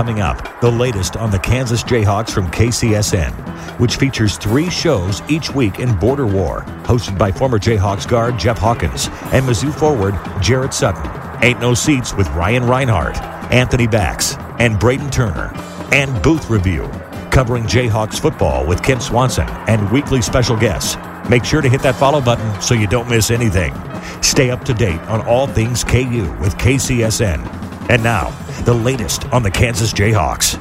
Coming up, the latest on the Kansas Jayhawks from KCSN, which features three shows each week in Border War, hosted by former Jayhawks guard Jeff Hawkins and Mizzou forward Jarrett Sutton. Ain't No Seats with Ryan Reinhardt, Anthony Bax, and Braden Turner. And Booth Review, covering Jayhawks football with Kent Swanson and weekly special guests. Make sure to hit that follow button so you don't miss anything. Stay up to date on all things KU with KCSN. And now, the latest on the Kansas Jayhawks.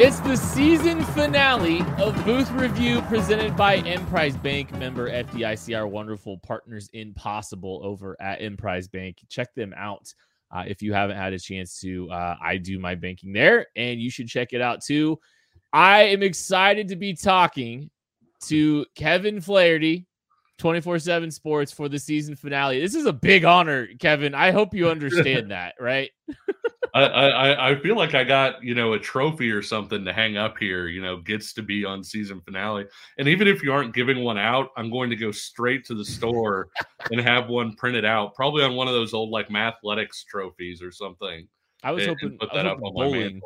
It's the season finale of Booth Review presented by Emprise Bank, member FDIC, our wonderful partners in Possible over at Emprise Bank. Check them out uh, if you haven't had a chance to. Uh, I do my banking there, and you should check it out too. I am excited to be talking to Kevin Flaherty, 24 7 Sports, for the season finale. This is a big honor, Kevin. I hope you understand that, right? I, I I feel like I got you know a trophy or something to hang up here. You know, gets to be on season finale. And even if you aren't giving one out, I'm going to go straight to the store and have one printed out, probably on one of those old like mathletics trophies or something. I was and- hoping, and put that up hoping on my bowling.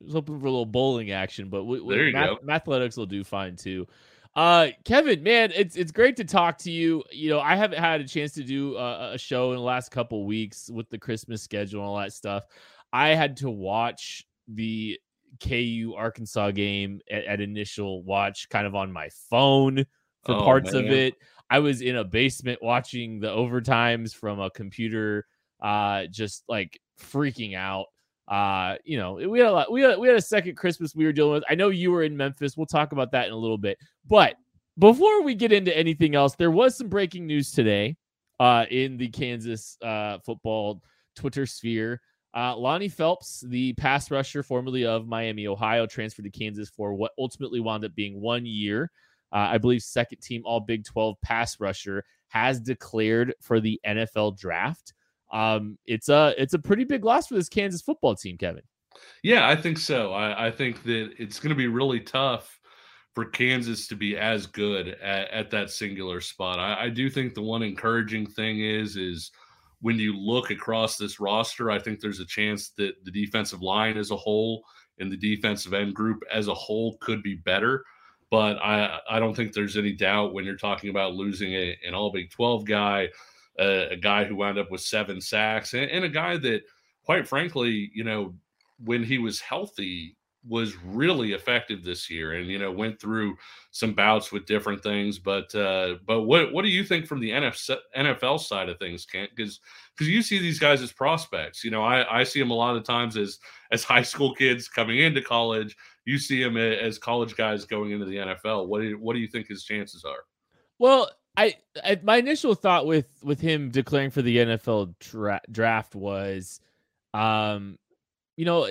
I was hoping for a little bowling action, but we, we- There you math, go. Mathletics will do fine too. Uh, Kevin, man, it's it's great to talk to you. You know, I haven't had a chance to do a, a show in the last couple weeks with the Christmas schedule and all that stuff. I had to watch the KU Arkansas game at, at initial watch, kind of on my phone for Oh, parts of it. I was in a basement watching the overtimes from a computer, uh, just like freaking out. Uh, you know, we had a lot, we had we had a second Christmas we were dealing with. I know you were in Memphis. We'll talk about that in a little bit. But before we get into anything else, there was some breaking news today uh in the Kansas uh football Twitter sphere. Uh, Lonnie Phelps, the pass rusher formerly of Miami, Ohio, transferred to Kansas for what ultimately wound up being one year. Uh, I believe second team All Big 12 pass rusher has declared for the NFL draft. Um, it's a it's a pretty big loss for this Kansas football team, Kevin. Yeah, I think so. I, I think that it's going to be really tough for Kansas to be as good at, at that singular spot. I, I do think the one encouraging thing is is when you look across this roster, I think there's a chance that the defensive line as a whole and the defensive end group as a whole could be better. But I I don't think there's any doubt when you're talking about losing a, an All Big 12 guy, a, a guy who wound up with seven sacks, and, and a guy that, quite frankly, you know, when he was healthy was really effective this year and you know went through some bouts with different things. But uh but what what do you think from the NFL side of things Kent? Because because you see these guys as prospects. You know I I see them a lot of times as as high school kids coming into college. You see them as college guys going into the NFL what do you, what do you think his chances are? Well, I, I my initial thought with with him declaring for the NFL dra- draft was, um, you know,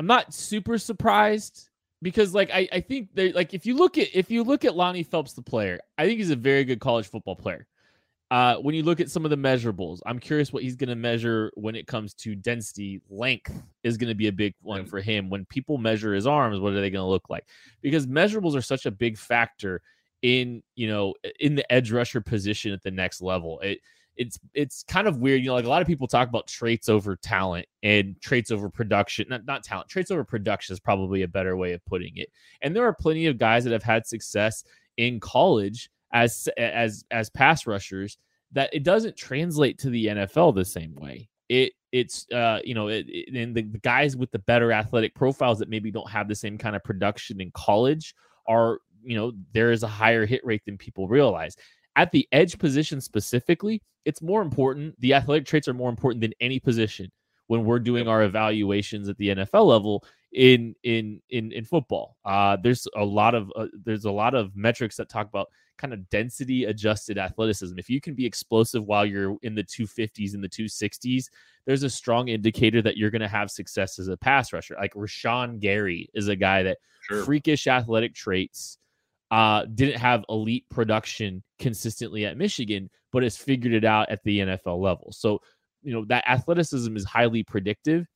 I'm not super surprised because like I I think they like if you look at if you look at Lonnie Phelps the player, I think he's a very good college football player. Uh, when you look at some of the measurables, I'm curious what he's going to measure when it comes to density. Length is going to be a big one for him. When people measure his arms, what are they going to look like? Because measurables are such a big factor in you know in the edge rusher position at the next level. It it's it's kind of weird. You know, like a lot of people talk about traits over talent and traits over production. Not not talent, traits over production is probably a better way of putting it. And there are plenty of guys that have had success in college as as as pass rushers that it doesn't translate to the NFL the same way. It it's uh you know it, it, and the, the guys with the better athletic profiles that maybe don't have the same kind of production in college are you know there is a higher hit rate than people realize at the edge position specifically it's more important the athletic traits are more important than any position when we're doing our evaluations at the NFL level in in in in football. Uh, there's a lot of uh, there's a lot of metrics that talk about kind of density adjusted athleticism. If you can be explosive while you're in the 250s and the 260s, there's a strong indicator that you're going to have success as a pass rusher. Like Rashan Gary is a guy that sure. freakish athletic traits, uh, didn't have elite production consistently at Michigan, but has figured it out at the NFL level. So, you know, that athleticism is highly predictive.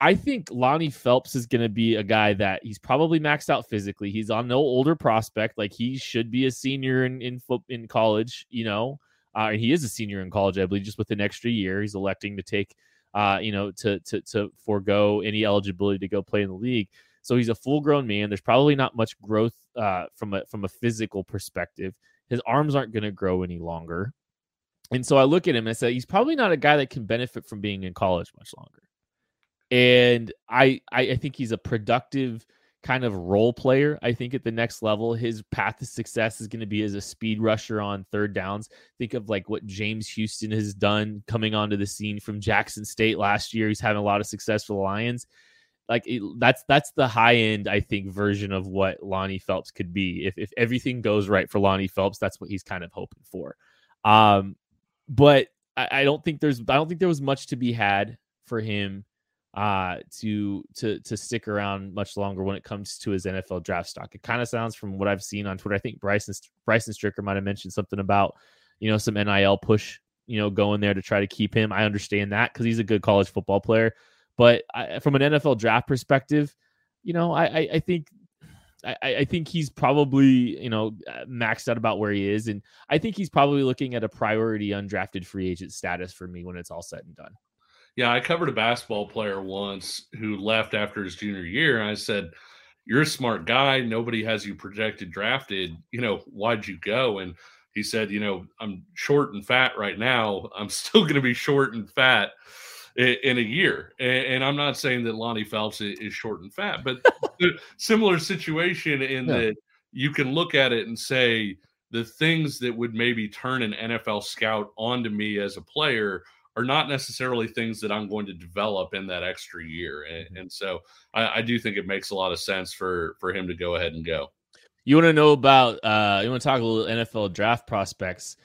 I think Lonnie Phelps is going to be a guy that he's probably maxed out physically. He's on no older prospect, like he should be a senior in in, in college, you know. Uh, and he is a senior in college, I believe, just with an extra year. He's electing to take, uh, you know, to to to forego any eligibility to go play in the league. So he's a full grown man. There's probably not much growth uh, from a from a physical perspective. His arms aren't going to grow any longer, and so I look at him and I say he's probably not a guy that can benefit from being in college much longer and I, I I think he's a productive kind of role player. I think at the next level, his path to success is going to be as a speed rusher on third downs. Think of like what James Houston has done coming onto the scene from Jackson State last year. He's having a lot of success for the Lions. Like it, that's that's the high end, I think, version of what Lonnie Phelps could be. If if everything goes right for Lonnie Phelps, that's what he's kind of hoping for. Um, but I, I don't think there's I don't think there was much to be had for him uh to to to stick around much longer when it comes to his NFL draft stock. It kind of sounds from what I've seen on Twitter. I think Bryson Bryson Stricker might have mentioned something about you know some NIL push, you know, going there to try to keep him. I understand that because he's a good college football player, but I, from an NFL draft perspective, you know, I I, I think. I, I think he's probably, you know, uh, maxed out about where he is. And I think he's probably looking at a priority undrafted free agent status for me when it's all said and done. Yeah, I covered a basketball player once who left after his junior year. And I said, You're a smart guy. Nobody has you projected drafted. You know, why'd you go? And he said, You know, I'm short and fat right now. I'm still going to be short and fat in, a year. And, and, I'm not saying that Lonnie Phelps is short and fat, but similar situation in yeah. that you can look at it and say, the things that would maybe turn an NFL scout onto me as a player are not necessarily things that I'm going to develop in that extra year. And, mm-hmm. and so I, I, do think it makes a lot of sense for for him to go ahead and go. You want to know about uh you want to talk a little NFL draft prospects.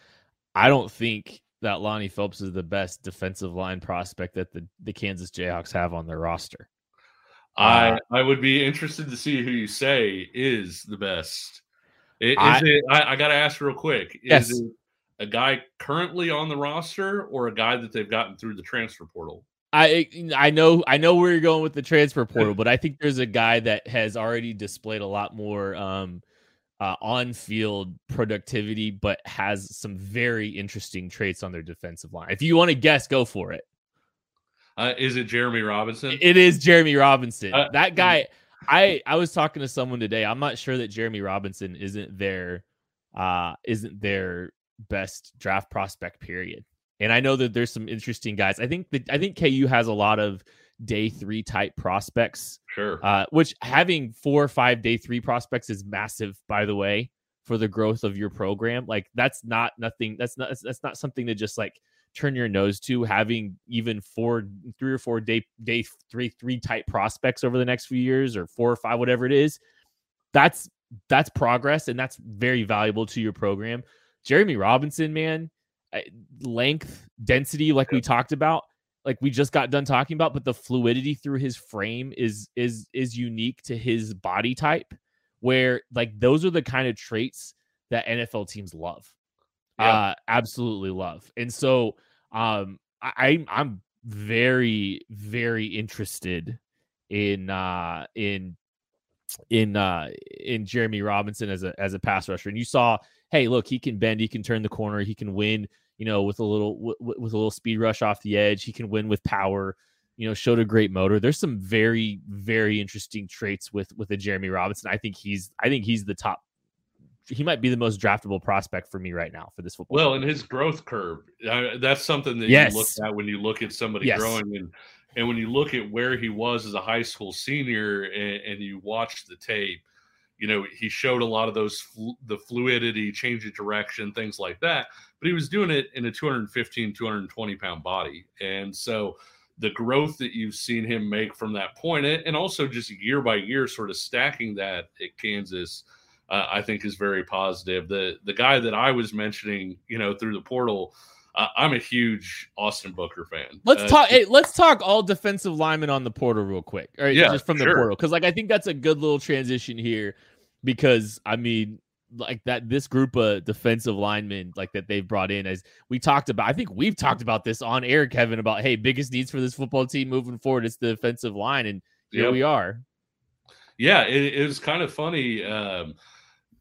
I don't think that Lonnie Phelps is the best defensive line prospect that the, the Kansas Jayhawks have on their roster. I uh, I would be interested to see who you say is the best. Is I, it? I, I got to ask real quick. Is yes. it a guy currently on the roster or a guy that they've gotten through the transfer portal? I I know I know where you're going with the transfer portal, but I think there's a guy that has already displayed a lot more um, uh, on-field productivity, but has some very interesting traits on their defensive line. If you want to guess, go for it. Uh, is it Jereme Robinson? It is Jereme Robinson. Uh, that guy. I I was talking to someone today. I'm not sure that Jereme Robinson isn't there. Uh, isn't their best draft prospect period. And I know that there's some interesting guys. I think that I think KU has a lot of day three type prospects. Sure. Uh, which having four or five day three prospects is massive, by the way, for the growth of your program. Like that's not nothing. That's not that's not something to just like turn your nose to. Having even four, three or four day day three three type prospects over the next few years, or four or five, whatever it is. That's that's progress, and that's very valuable to your program. Jereme Robinson, man, length, density, like we talked about, like we just got done talking about, but the fluidity through his frame is is is unique to his body type. Where like those are the kind of traits that NFL teams love, yeah. uh, absolutely love. And so, um, I I'm very very interested in uh in in uh in Jereme Robinson as a as a pass rusher. And you saw hey, look, he can bend, he can turn the corner, he can win, you know, with a little w- with a little speed rush off the edge. He can win with power. You know, showed a great motor. There's some very very interesting traits with with a Jereme Robinson. I think he's I think he's the top. He might be the most draftable prospect for me right now for this football. Well, and his growth curve, uh, that's something that Yes. you look at when you look at somebody Yes. growing and and when you look at where he was as a high school senior and, and you watch the tape, you know, he showed a lot of those flu- the fluidity, change of direction, things like that. But he was doing it in a 215, 220 pound body. And so the growth that you've seen him make from that point, and also just year by year, sort of stacking that at Kansas, uh, I think is very positive. The the guy that I was mentioning, you know, through the portal, uh, I'm a huge Austin Booker fan. Let's Uh, talk. Hey, let's talk all defensive linemen on the portal real quick. All right, Yeah, just from the sure. portal, because like I think that's a good little transition here. Because I mean, like that, this group of defensive linemen, like that they've brought in, as we talked about. I think we've talked about this on air, Kevin, about hey, biggest needs for this football team moving forward is the defensive line, and here Yep. we are. Yeah, it, it was kind of funny. Um,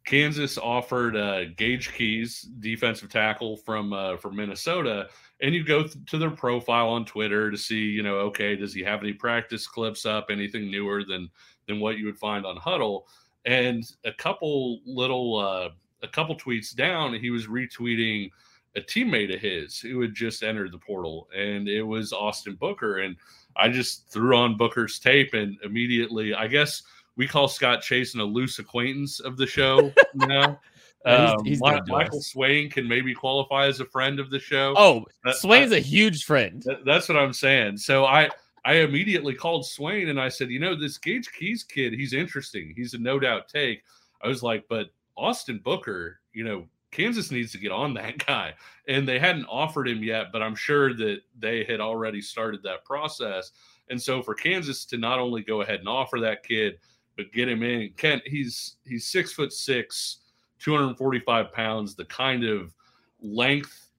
Kansas offered uh, Gage Keys, defensive tackle from uh, from Minnesota, and you go th- to their profile on Twitter to see, you know, okay, does he have any practice clips up, anything newer than than what you would find on Hudl? And a couple little, uh, a couple tweets down, he was retweeting a teammate of his who had just entered the portal, and it was Austin Booker, and I just threw on Booker's tape and immediately, I guess we call Scott Chasen a loose acquaintance of the show now. He's- Um, he's Mi- Michael. Swain can maybe qualify as a friend of the show. Oh, Uh, Swain's I- a huge friend. Th- That's what I'm saying. So I I immediately called Swain and I said, you know, this Gage Keys kid, he's interesting. He's a no doubt take. I was like, but Austin Booker, you know, Kansas needs to get on that guy. And they hadn't offered him yet, but I'm sure that they had already started that process. And so for Kansas to not only go ahead and offer that kid, but get him in, Kent, he's he's six foot six, 245 pounds, the kind of length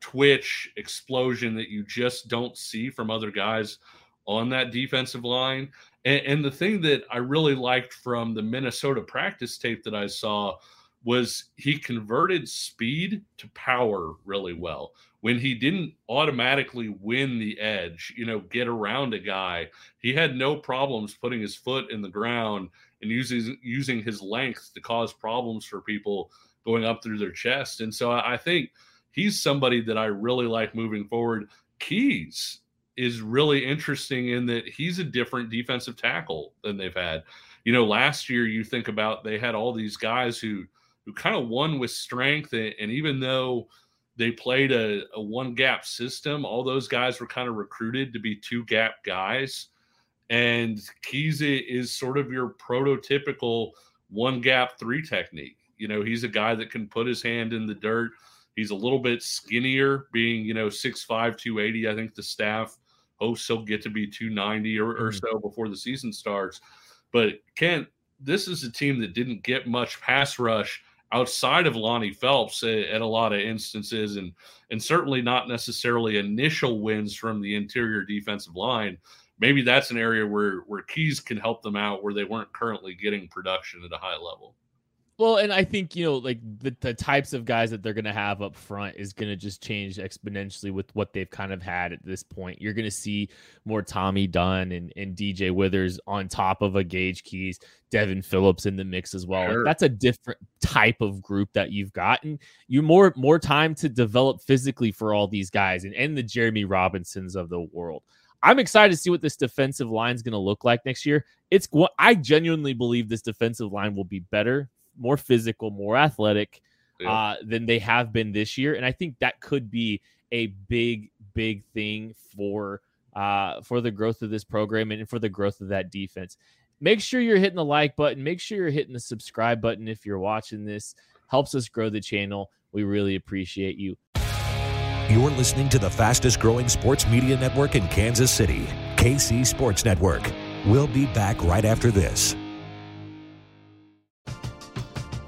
twitch explosion that you just don't see from other guys on that defensive line. And, and the thing that I really liked from the Minnesota practice tape that I saw was he converted speed to power really well. When he didn't automatically win the edge, you know, get around a guy, he had no problems putting his foot in the ground and using using his length to cause problems for people going up through their chest. And so I I think he's somebody that I really like moving forward. Keys is really interesting in that he's a different defensive tackle than they've had. You know, last year you think about they had all these guys who who kind of won with strength, and, and even though they played a, a one gap system, all those guys were kind of recruited to be two gap guys. And i- is sort of your prototypical one gap three technique. You know, he's a guy that can put his hand in the dirt. He's a little bit skinnier, being, you know, 6'5, 280. I think the staff hopes he'll get to be 290 or, or Mhm. so before the season starts. But Kent, this is a team that didn't get much pass rush outside of Lonnie Phelps at, at a lot of instances, and and certainly not necessarily initial wins from the interior defensive line. Maybe that's an area where where Keys can help them out where they weren't currently getting production at a high level. Well, and I think you know, like the, the types of guys that they're going to have up front is going to just change exponentially with what they've kind of had at this point. You're going to see more Tommy Dunn and, and DJ Withers on top of a Gage Keys, Devin Phillips in the mix as well. Like, that's a different type of group that you've gotten. You more more time to develop physically for all these guys and, and the Jereme Robinsons of the world. I'm excited to see what this defensive line is going to look like next year. It's I genuinely believe this defensive line will be better, more physical, more athletic Yeah. uh, than they have been this year, and I think that could be a big, big thing for uh, for the growth of this program and for the growth of that defense. Make sure you're hitting the like button. Make sure you're hitting the subscribe button if you're watching this. Helps us grow the channel. We really appreciate you. You're listening to the fastest growing sports media network in Kansas City, KC Sports Network. We'll be back right after this.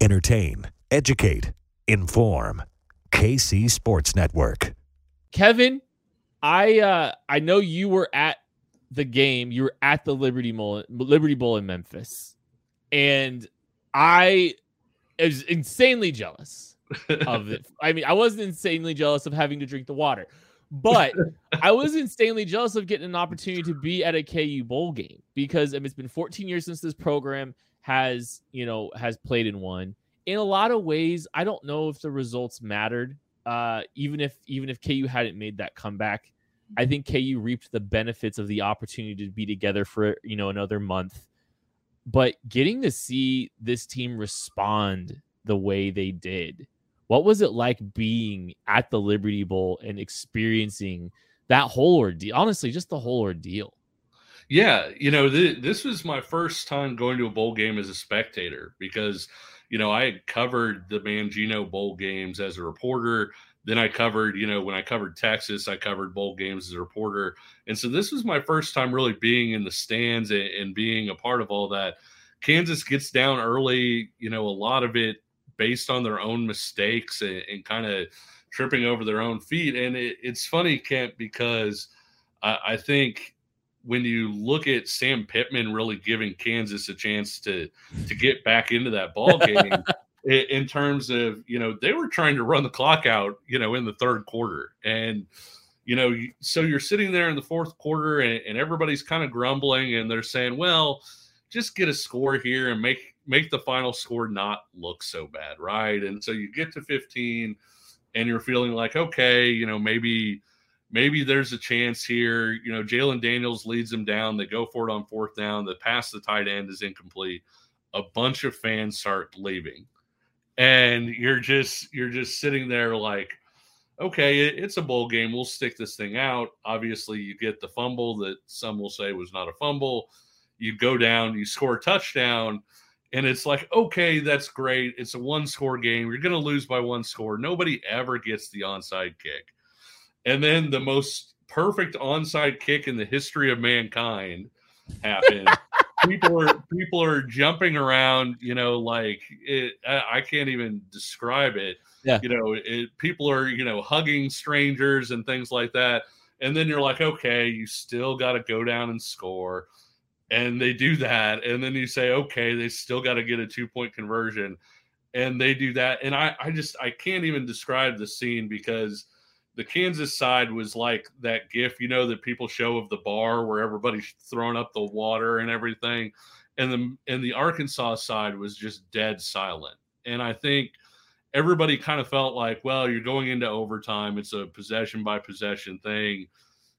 Entertain, educate, inform. KC Sports Network. Kevin, I uh I know you were at the game. You were at the Liberty Bowl, Liberty Bowl in Memphis, and I was insanely jealous of it. I mean, I wasn't insanely jealous of having to drink the water, but I was insanely jealous of getting an opportunity to be at a KU bowl game because I mean, it's been 14 years since this program has you know has played in one. In a lot of ways, I don't know if the results mattered. Uh, even if even if KU hadn't made that comeback, I think KU reaped the benefits of the opportunity to be together for you know another month. But getting to see this team respond the way they did, what was it like being at the Liberty Bowl and experiencing that whole ordeal? Honestly, just the whole ordeal. Yeah, you know, th- this was my first time going to a bowl game as a spectator because, you know, I had covered the Mangino bowl games as a reporter. Then I covered, you know, when I covered Texas, I covered bowl games as a reporter. And so this was my first time really being in the stands and, and being a part of all that. Kansas gets down early, you know, a lot of it based on their own mistakes and, and kind of tripping over their own feet. And it, it's funny, Kent, because I, I think when you look at Sam Pittman really giving Kansas a chance to to get back into that ball game in terms of you know they were trying to run the clock out you know in the third quarter. And you know so you're sitting there in the fourth quarter and, and everybody's kind of grumbling and they're saying well just get a score here and make make the final score not look so bad right? And so you get to 15 and you're feeling like okay you know maybe maybe there's a chance here. You know, Jalon Daniels leads them down. They go for it on fourth down. The pass the tight end is incomplete. A bunch of fans start leaving, and you're just you're just sitting there like, okay, it's a bowl game. We'll stick this thing out. Obviously, you get the fumble that some will say was not a fumble. You go down, you score a touchdown. And it's like, okay, that's great. It's a one score game. You're going to lose by one score. Nobody ever gets the onside kick and then the most perfect onside kick in the history of mankind happened. people are people are jumping around, you know, like it. I, I can't even describe it. Yeah. You know, it, people are you know hugging strangers and things like that, and then you're like, okay, you still got to go down and score, and they do that, and then you say, okay, they still got to get a two point conversion, and they do that, and I I just I can't even describe the scene because the Kansas side was like that gif, you know, that people show of the bar where everybody's throwing up the water and everything. And the and the Arkansas side was just dead silent. And I think everybody kind of felt like, well, you're going into overtime. It's a possession by possession thing.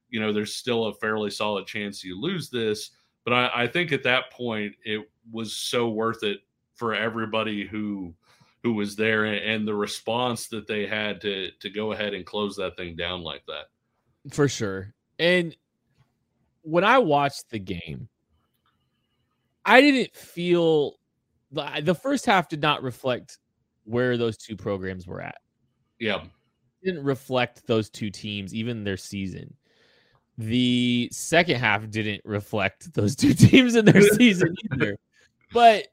You know, there's still a fairly solid chance you lose this. But I, I think at that point it was so worth it for everybody who who was there and the response that they had to to go ahead and close that thing down like that. For sure. And when I watched the game, I didn't feel the, the first half did not reflect where those two programs were at. Yeah. It didn't reflect those two teams, even their season. the second half didn't reflect those two teams in their season either. But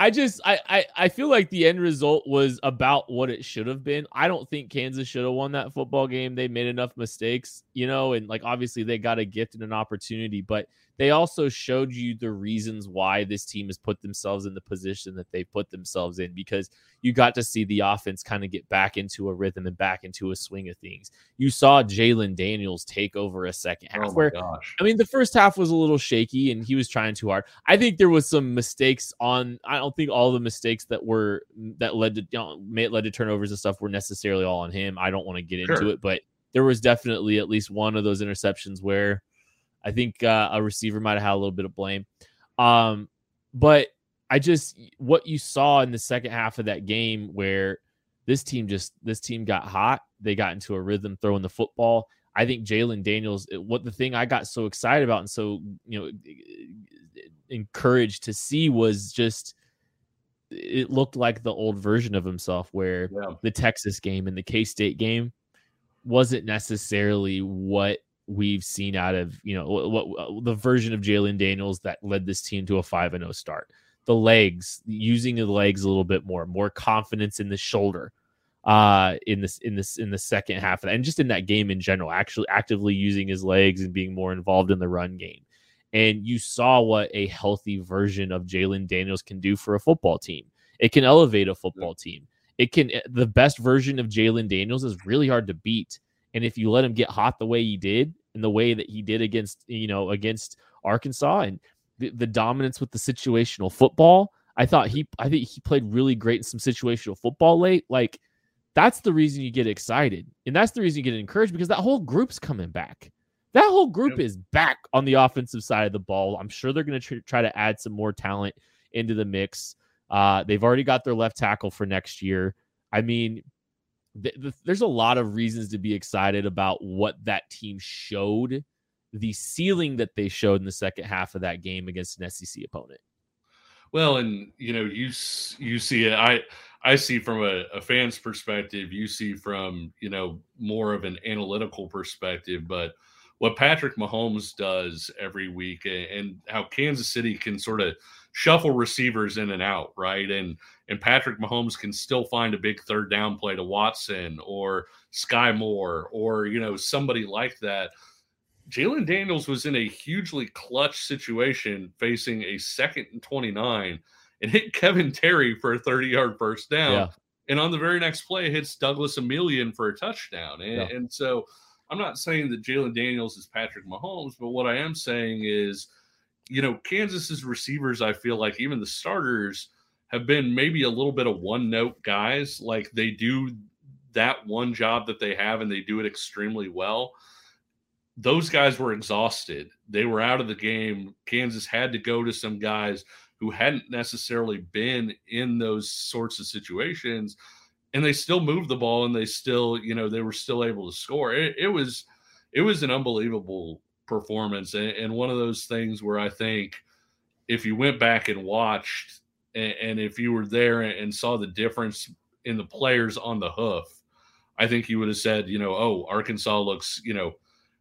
I just I, I I feel like the end result was about what it should have been. I don't think Kansas should have won that football game. They made enough mistakes, you know, and like obviously they got a gift and an opportunity, but they also showed you the reasons why this team has put themselves in the position that they put themselves in because you got to see the offense kind of get back into a rhythm and back into a swing of things. You saw Jalon Daniels take over a second oh half Oh my where gosh. I mean, the first half was a little shaky and he was trying too hard. I think there was some mistakes on. I don't think all the mistakes that were that led to you know, may led to turnovers and stuff were necessarily all on him. I don't want to get into it, but there was definitely at least one of those interceptions where I think uh, a receiver might have had a little bit of blame. Um, but I just what you saw in the second half of that game where this team just this team got hot. They got into a rhythm throwing the football. I think Jalon Daniels, what the thing I got so excited about and so you know encouraged to see was just it looked like the old version of himself where Yeah. the Texas game and the K State game wasn't necessarily what we've seen out of you know what, what the version of Jalon Daniels that led this team to a five and zero start. The legs, using the legs a little bit more, more confidence in the shoulder, uh, in this in this in the second half of that, and just in that game in general, actually actively using his legs and being more involved in the run game. And you saw what a healthy version of Jalon Daniels can do for a football team. It can elevate a football team. It can the best version of Jalon Daniels is really hard to beat. And if you let him get hot the way he did, and the way that he did against you know against Arkansas, and the, the dominance with the situational football, I thought he I think he played really great in some situational football late. Like that's the reason you get excited, and that's the reason you get encouraged because that whole group's coming back. That whole group Yep. is back on the offensive side of the ball. I'm sure they're going to tr- try to add some more talent into the mix. Uh, they've already got their left tackle for next year. I mean, th- th- there's a lot of reasons to be excited about what that team showed, the ceiling that they showed in the second half of that game against an SEC opponent. Well, and you know, you you see it. I I see from a, a fan's perspective. You see from you know more of an analytical perspective. But what Patrick Mahomes does every week, and how Kansas City can sort of shuffle receivers in and out, right? And and Patrick Mahomes can still find a big third down play to Watson or Skyy Moore or you know somebody like that. Jalon Daniels was in a hugely clutch situation facing a second and 29 and hit Kevin Terry for a 30 yard first down. Yeah. And on the very next play, hits Douglas Emilien for a touchdown. And, Yeah. and so I'm not saying that Jalon Daniels is Patrick Mahomes, but what I am saying is, you know, Kansas's receivers, I feel like even the starters have been maybe a little bit of one note guys. Like they do that one job that they have and they do it extremely well those guys were exhausted. They were out of the game. Kansas had to go to some guys who hadn't necessarily been in those sorts of situations, and they still moved the ball and they still, you know, they were still able to score. It, it was, it was an unbelievable performance, and, and one of those things where I think if you went back and watched, and, and if you were there and saw the difference in the players on the hoof, I think you would have said, you know, oh, Arkansas looks, you know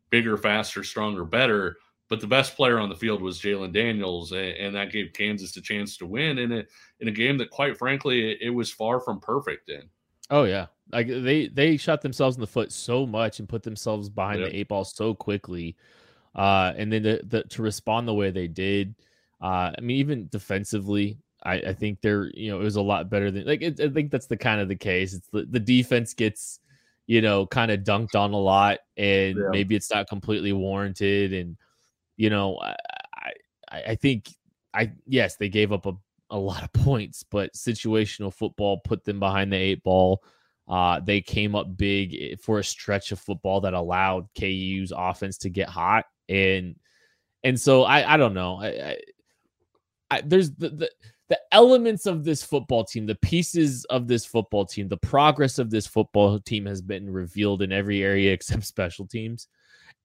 bigger, faster, stronger, better. But the best player on the field was Jalon Daniels, and, and that gave Kansas a chance to win in a in a game that, quite frankly, it, it was far from perfect in. Oh yeah, like they they shot themselves in the foot so much and put themselves behind Yep. the eight ball so quickly, uh, and then the, the, to respond the way they did. Uh, I mean, even defensively, I, I think they're you know it was a lot better than like it, I think that's the kind of the case. It's the, the defense gets you know kind of dunked on a lot, and Yeah. maybe it's not completely warranted. And you know, I I, I think I yes they gave up a a lot of points, but situational football put them behind the eight ball. Uh, they came up big eh, for a stretch of football that allowed KU's offense to get hot, and and so I I don't know. I, I, I there's the, the the elements of this football team, the pieces of this football team, the progress of this football team has been revealed in every area except special teams.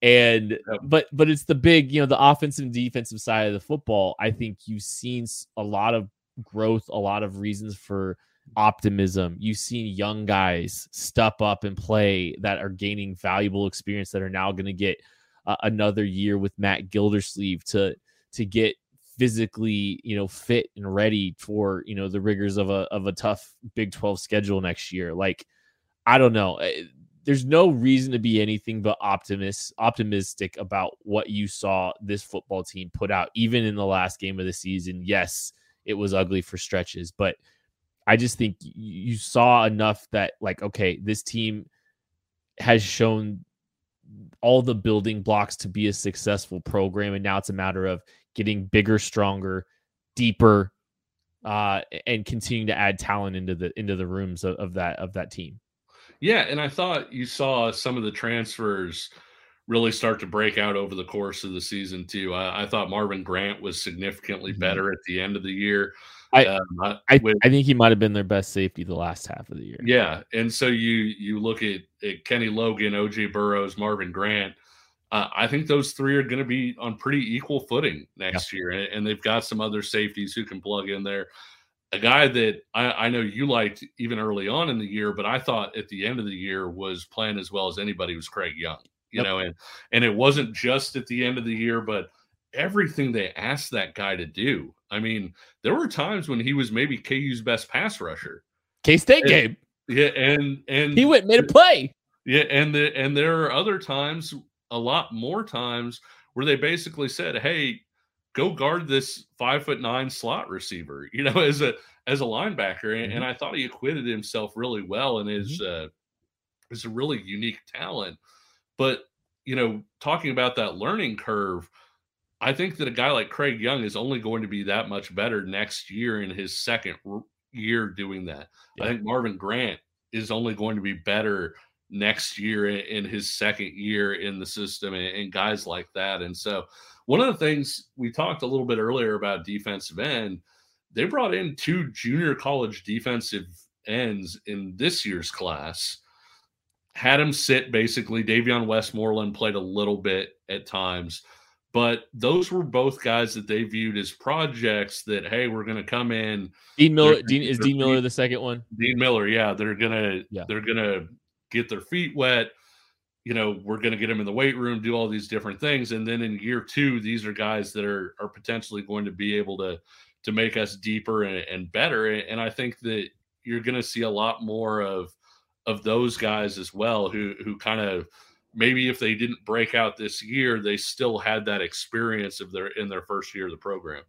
And but but it's the big, you know, the offensive and defensive side of the football. I think you've seen a lot of growth, a lot of reasons for optimism. You've seen young guys step up and play that are gaining valuable experience that are now going to get uh, another year with Matt Gildersleeve to to get physically, you know, fit and ready for, you know, the rigors of a of a tough Big 12 schedule next year. Like I don't know. There's no reason to be anything but optimist optimistic about what you saw this football team put out even in the last game of the season. Yes, it was ugly for stretches, but I just think you saw enough that like okay, this team has shown all the building blocks to be a successful program and now it's a matter of getting bigger, stronger, deeper, uh, and continuing to add talent into the into the rooms of, of that of that team. Yeah, and I thought you saw some of the transfers really start to break out over the course of the season too. I, I thought Marvin Grant was significantly mm-hmm. better at the end of the year. I um, I, with, I, think he might have been their best safety the last half of the year. Yeah, and so you you look at, at Kenny Logan, OJ Burroughs, Marvin Grant. Uh, I think those three are going to be on pretty equal footing next yeah. year, and, and, they've got some other safeties who can plug in there. A guy that I, I, know you liked even early on in the year, but I thought at the end of the year was playing as well as anybody was Craig Young. You yep. know, and and it wasn't just at the end of the year, but everything they asked that guy to do. I mean, there were times when he was maybe KU's best pass rusher. K State game. Yeah, and and he went made a play. Yeah, and the and there are other times a lot more times where they basically said, "Hey, go guard this five foot nine slot receiver," you know, as a as a linebacker. And, mm-hmm. and I thought he acquitted himself really well and is mm-hmm. uh, is a really unique talent. But you know, talking about that learning curve, I think that a guy like Craig Young is only going to be that much better next year in his second year doing that. Yeah. I think Marvin Grant is only going to be better next year in his second year in the system and, and, guys like that. And so, one of the things we talked a little bit earlier about defensive end, they brought in two junior college defensive ends in this year's class. Had him sit basically. Davion Westmoreland played a little bit at times, but those were both guys that they viewed as projects that hey, we're going to come in. Dean Miller, Dean is Dean Miller the second one. Dean Miller, yeah, they're gonna yeah. they're gonna get their feet wet. You know, we're going to get them in the weight room, do all these different things, and then in year two, these are guys that are are potentially going to be able to to make us deeper and, and better. And I think that you're going to see a lot more of of those guys as well, who who kind of maybe if they didn't break out this year, they still had that experience of their in their first year of the program.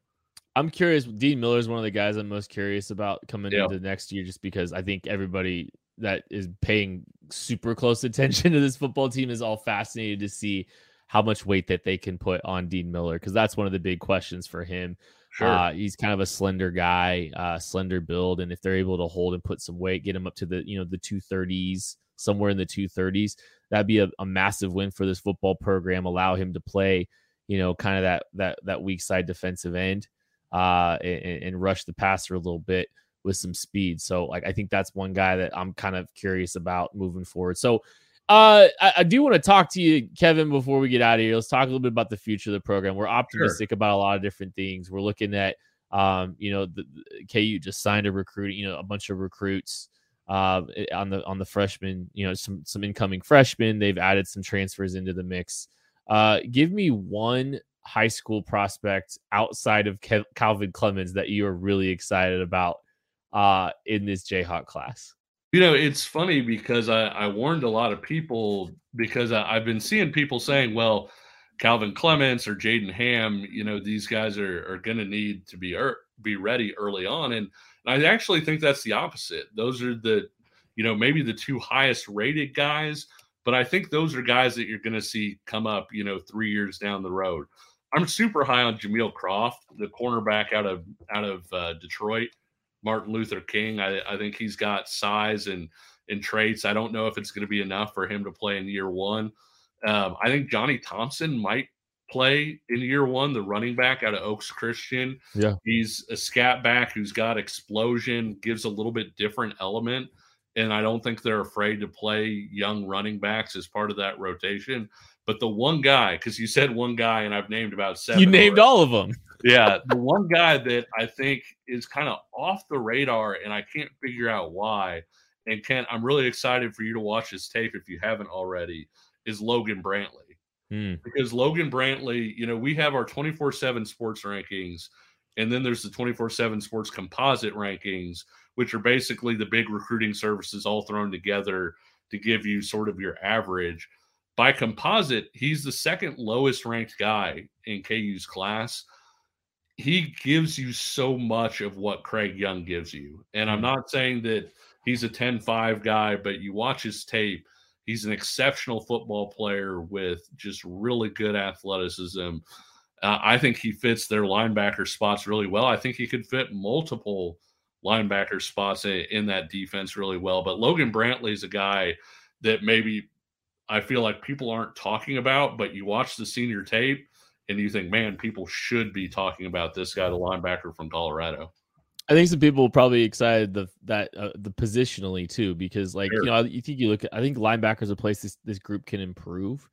I'm curious. Dean Miller is one of the guys I'm most curious about coming yeah. into next year, just because I think everybody that is paying super close attention to this football team is all fascinated to see how much weight that they can put on Dean Miller because that's one of the big questions for him. Sure. Uh, he's kind of a slender guy, uh, slender build, and if they're able to hold and put some weight, get him up to the you know the two thirties, somewhere in the two thirties, that'd be a, a, massive win for this football program. Allow him to play, you know, kind of that that that weak side defensive end, uh, and, and rush the passer a little bit with some speed. So like I think that's one guy that I'm kind of curious about moving forward. So uh I, I do want to talk to you, Kevin, before we get out of here. Let's talk a little bit about the future of the program. We're optimistic sure. about a lot of different things. We're looking at um, you know, the, the KU just signed a recruit, you know, a bunch of recruits uh on the on the freshman, you know, some some incoming freshmen. They've added some transfers into the mix. Uh give me one high school prospect outside of Ke- Calvin Clemens that you are really excited about uh, in this Jayhawk class? You know, it's funny because I, I warned a lot of people because I, have been seeing people saying, well, Calvin Clements or Jaden Ham, you know, these guys are, are going to need to be er, be ready early on. And, and I actually think that's the opposite. Those are the, you know, maybe the two highest rated guys, but I think those are guys that you're going to see come up, you know, three years down the road. I'm super high on Jameel Croft, the cornerback out of out of uh, Detroit. Martin Luther King. I, I think he's got size and and traits. I don't know if it's going to be enough for him to play in year one. Um, I think Johnny Thompson might play in year one, the running back out of Oaks Christian. Yeah. He's a scat back who's got explosion, gives a little bit different element. And I don't think they're afraid to play young running backs as part of that rotation. But the one guy, because you said one guy, and I've named about seven. You named all of them. yeah, the one guy that I think is kind of off the radar, and I can't figure out why. And Kent, I'm really excited for you to watch his tape if you haven't already. Is Logan Brantley? Hmm. because Logan Brantley, you know, we have our 24 7 sports rankings, and then there's the 24 7 sports composite rankings, which are basically the big recruiting services all thrown together to give you sort of your average. By composite, he's the second lowest ranked guy in KU's class. He gives you so much of what Craig Young gives you. And I'm Mm. not saying that he's a 10 5 guy, but you watch his tape. He's an exceptional football player with just really good athleticism. Uh, I think he fits their linebacker spots really well. I think he could fit multiple linebacker spots in, in that defense really well. But Logan Brantley is a guy that maybe I feel like people aren't talking about, but you watch the senior tape and you think, man, people should be talking about this guy, the linebacker from Colorado. I think some people will probably excited the that uh, the positionally too because like Sure. you know you think you look at I think linebackers a place this this group can improve.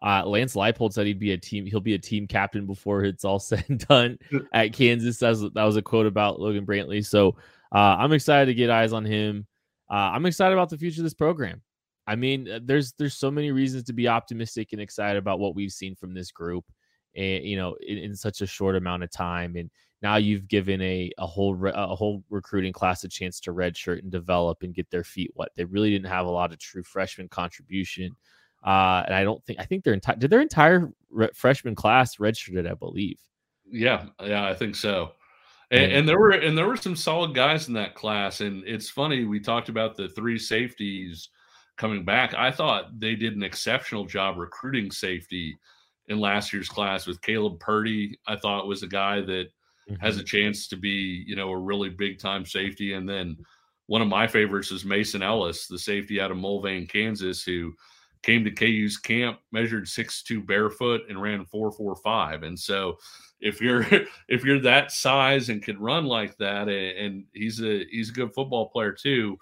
Uh, Lance Leipold said he'd be a team he'll be a team captain before it's all said and done at Kansas. That was, that was a quote about Logan Brantley. So uh, I'm excited to get eyes on him. Uh, I'm excited about the future of this program. I mean, uh, there's there's so many reasons to be optimistic and excited about what we've seen from this group, and you know, in, in such a short amount of time. And now you've given a a whole re- a whole recruiting class a chance to redshirt and develop and get their feet wet. They really didn't have a lot of true freshman contribution, uh, and I don't think I think their entire did their entire re- freshman class redshirted, I believe. Yeah, yeah, I think so. And, and there were and there were some solid guys in that class. And it's funny we talked about the three safeties coming back. I thought they did an exceptional job recruiting safety in last year's class with Caleb Purdy. I thought was a guy that has a mm-hmm. chance to be, you know, a really big time safety. And then one of my favorites is Mason Ellis, the safety out of Mulvane, Kansas, who came to KU's camp, measured six two barefoot and ran 4'4'5. And so if you're if you're that size and can run like that, and, and he's a he's a good football player too.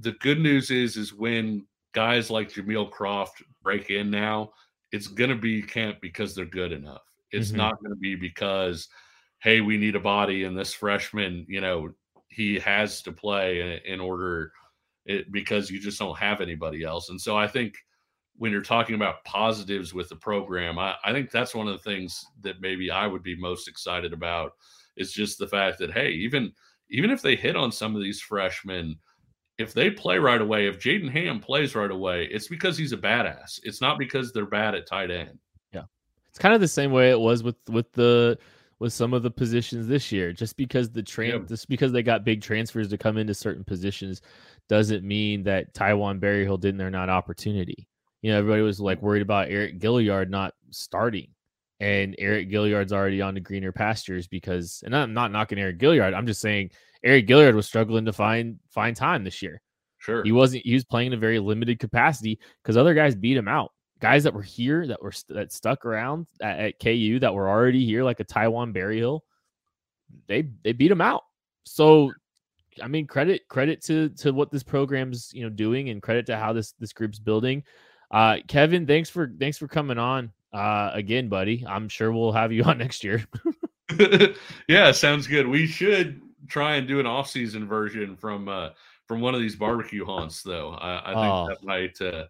The good news is is when guys like Jameel Croft break in now, it's gonna be camp because they're good enough. It's Mhm. not gonna be because hey, we need a body and this freshman, you know, he has to play in, in order it, because you just don't have anybody else. And so I think when you're talking about positives with the program, I, I think that's one of the things that maybe I would be most excited about is just the fact that hey, even even if they hit on some of these freshmen, if they play right away, if Jaden Ham plays right away, it's because he's a badass. It's not because they're bad at tight end. Yeah. It's kind of the same way it was with with the with some of the positions this year. Just because the train, Yeah. just because they got big transfers to come into certain positions, doesn't mean that Taiwan Berryhill didn't earn not opportunity. You know, everybody was like worried about Eriq Gilyard not starting, and Eriq Gilyard's already on the greener pastures because. And I'm not knocking Eriq Gilyard. I'm just saying Eriq Gilyard was struggling to find find time this year. Sure. He wasn't. He was playing in a very limited capacity because other guys beat him out. Guys that were here, that were that stuck around at, at KU, that were already here, like a Taiwan Berryhill, they they beat him out. So, I mean, credit credit to to what this program's you know doing, and credit to how this this group's building. Uh, Kevin, thanks for thanks for coming on uh, again, buddy. I'm sure we'll have you on next year. yeah, sounds good. We should try and do an off-season version from uh from one of these barbecue haunts though. I, I think Oh. that might uh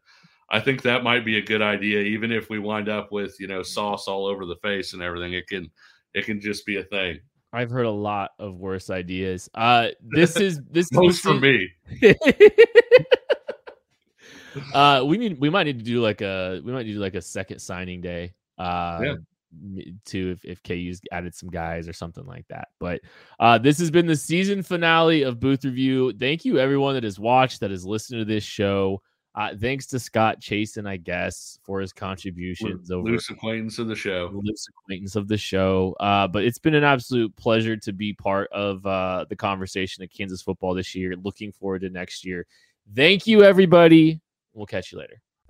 I think that might be a good idea, even if we wind up with, you know, sauce all over the face and everything. It can it can just be a thing. I've heard a lot of worse ideas. Uh, this is this is Most for me. uh we need we might need to do like a we might need to do like a second signing day uh Yeah. M- to if, if KU's added some guys or something like that. But uh this has been the season finale of Booth Review. Thank you everyone that has watched, that has listened to this show. Uh thanks to Scott Chasen, I guess, for his contributions over Loose acquaintance of the show. loose acquaintance of the show. Uh, but it's been an absolute pleasure to be part of uh, the conversation at Kansas football this year. Looking forward to next year. Thank you, everybody. We'll catch you later.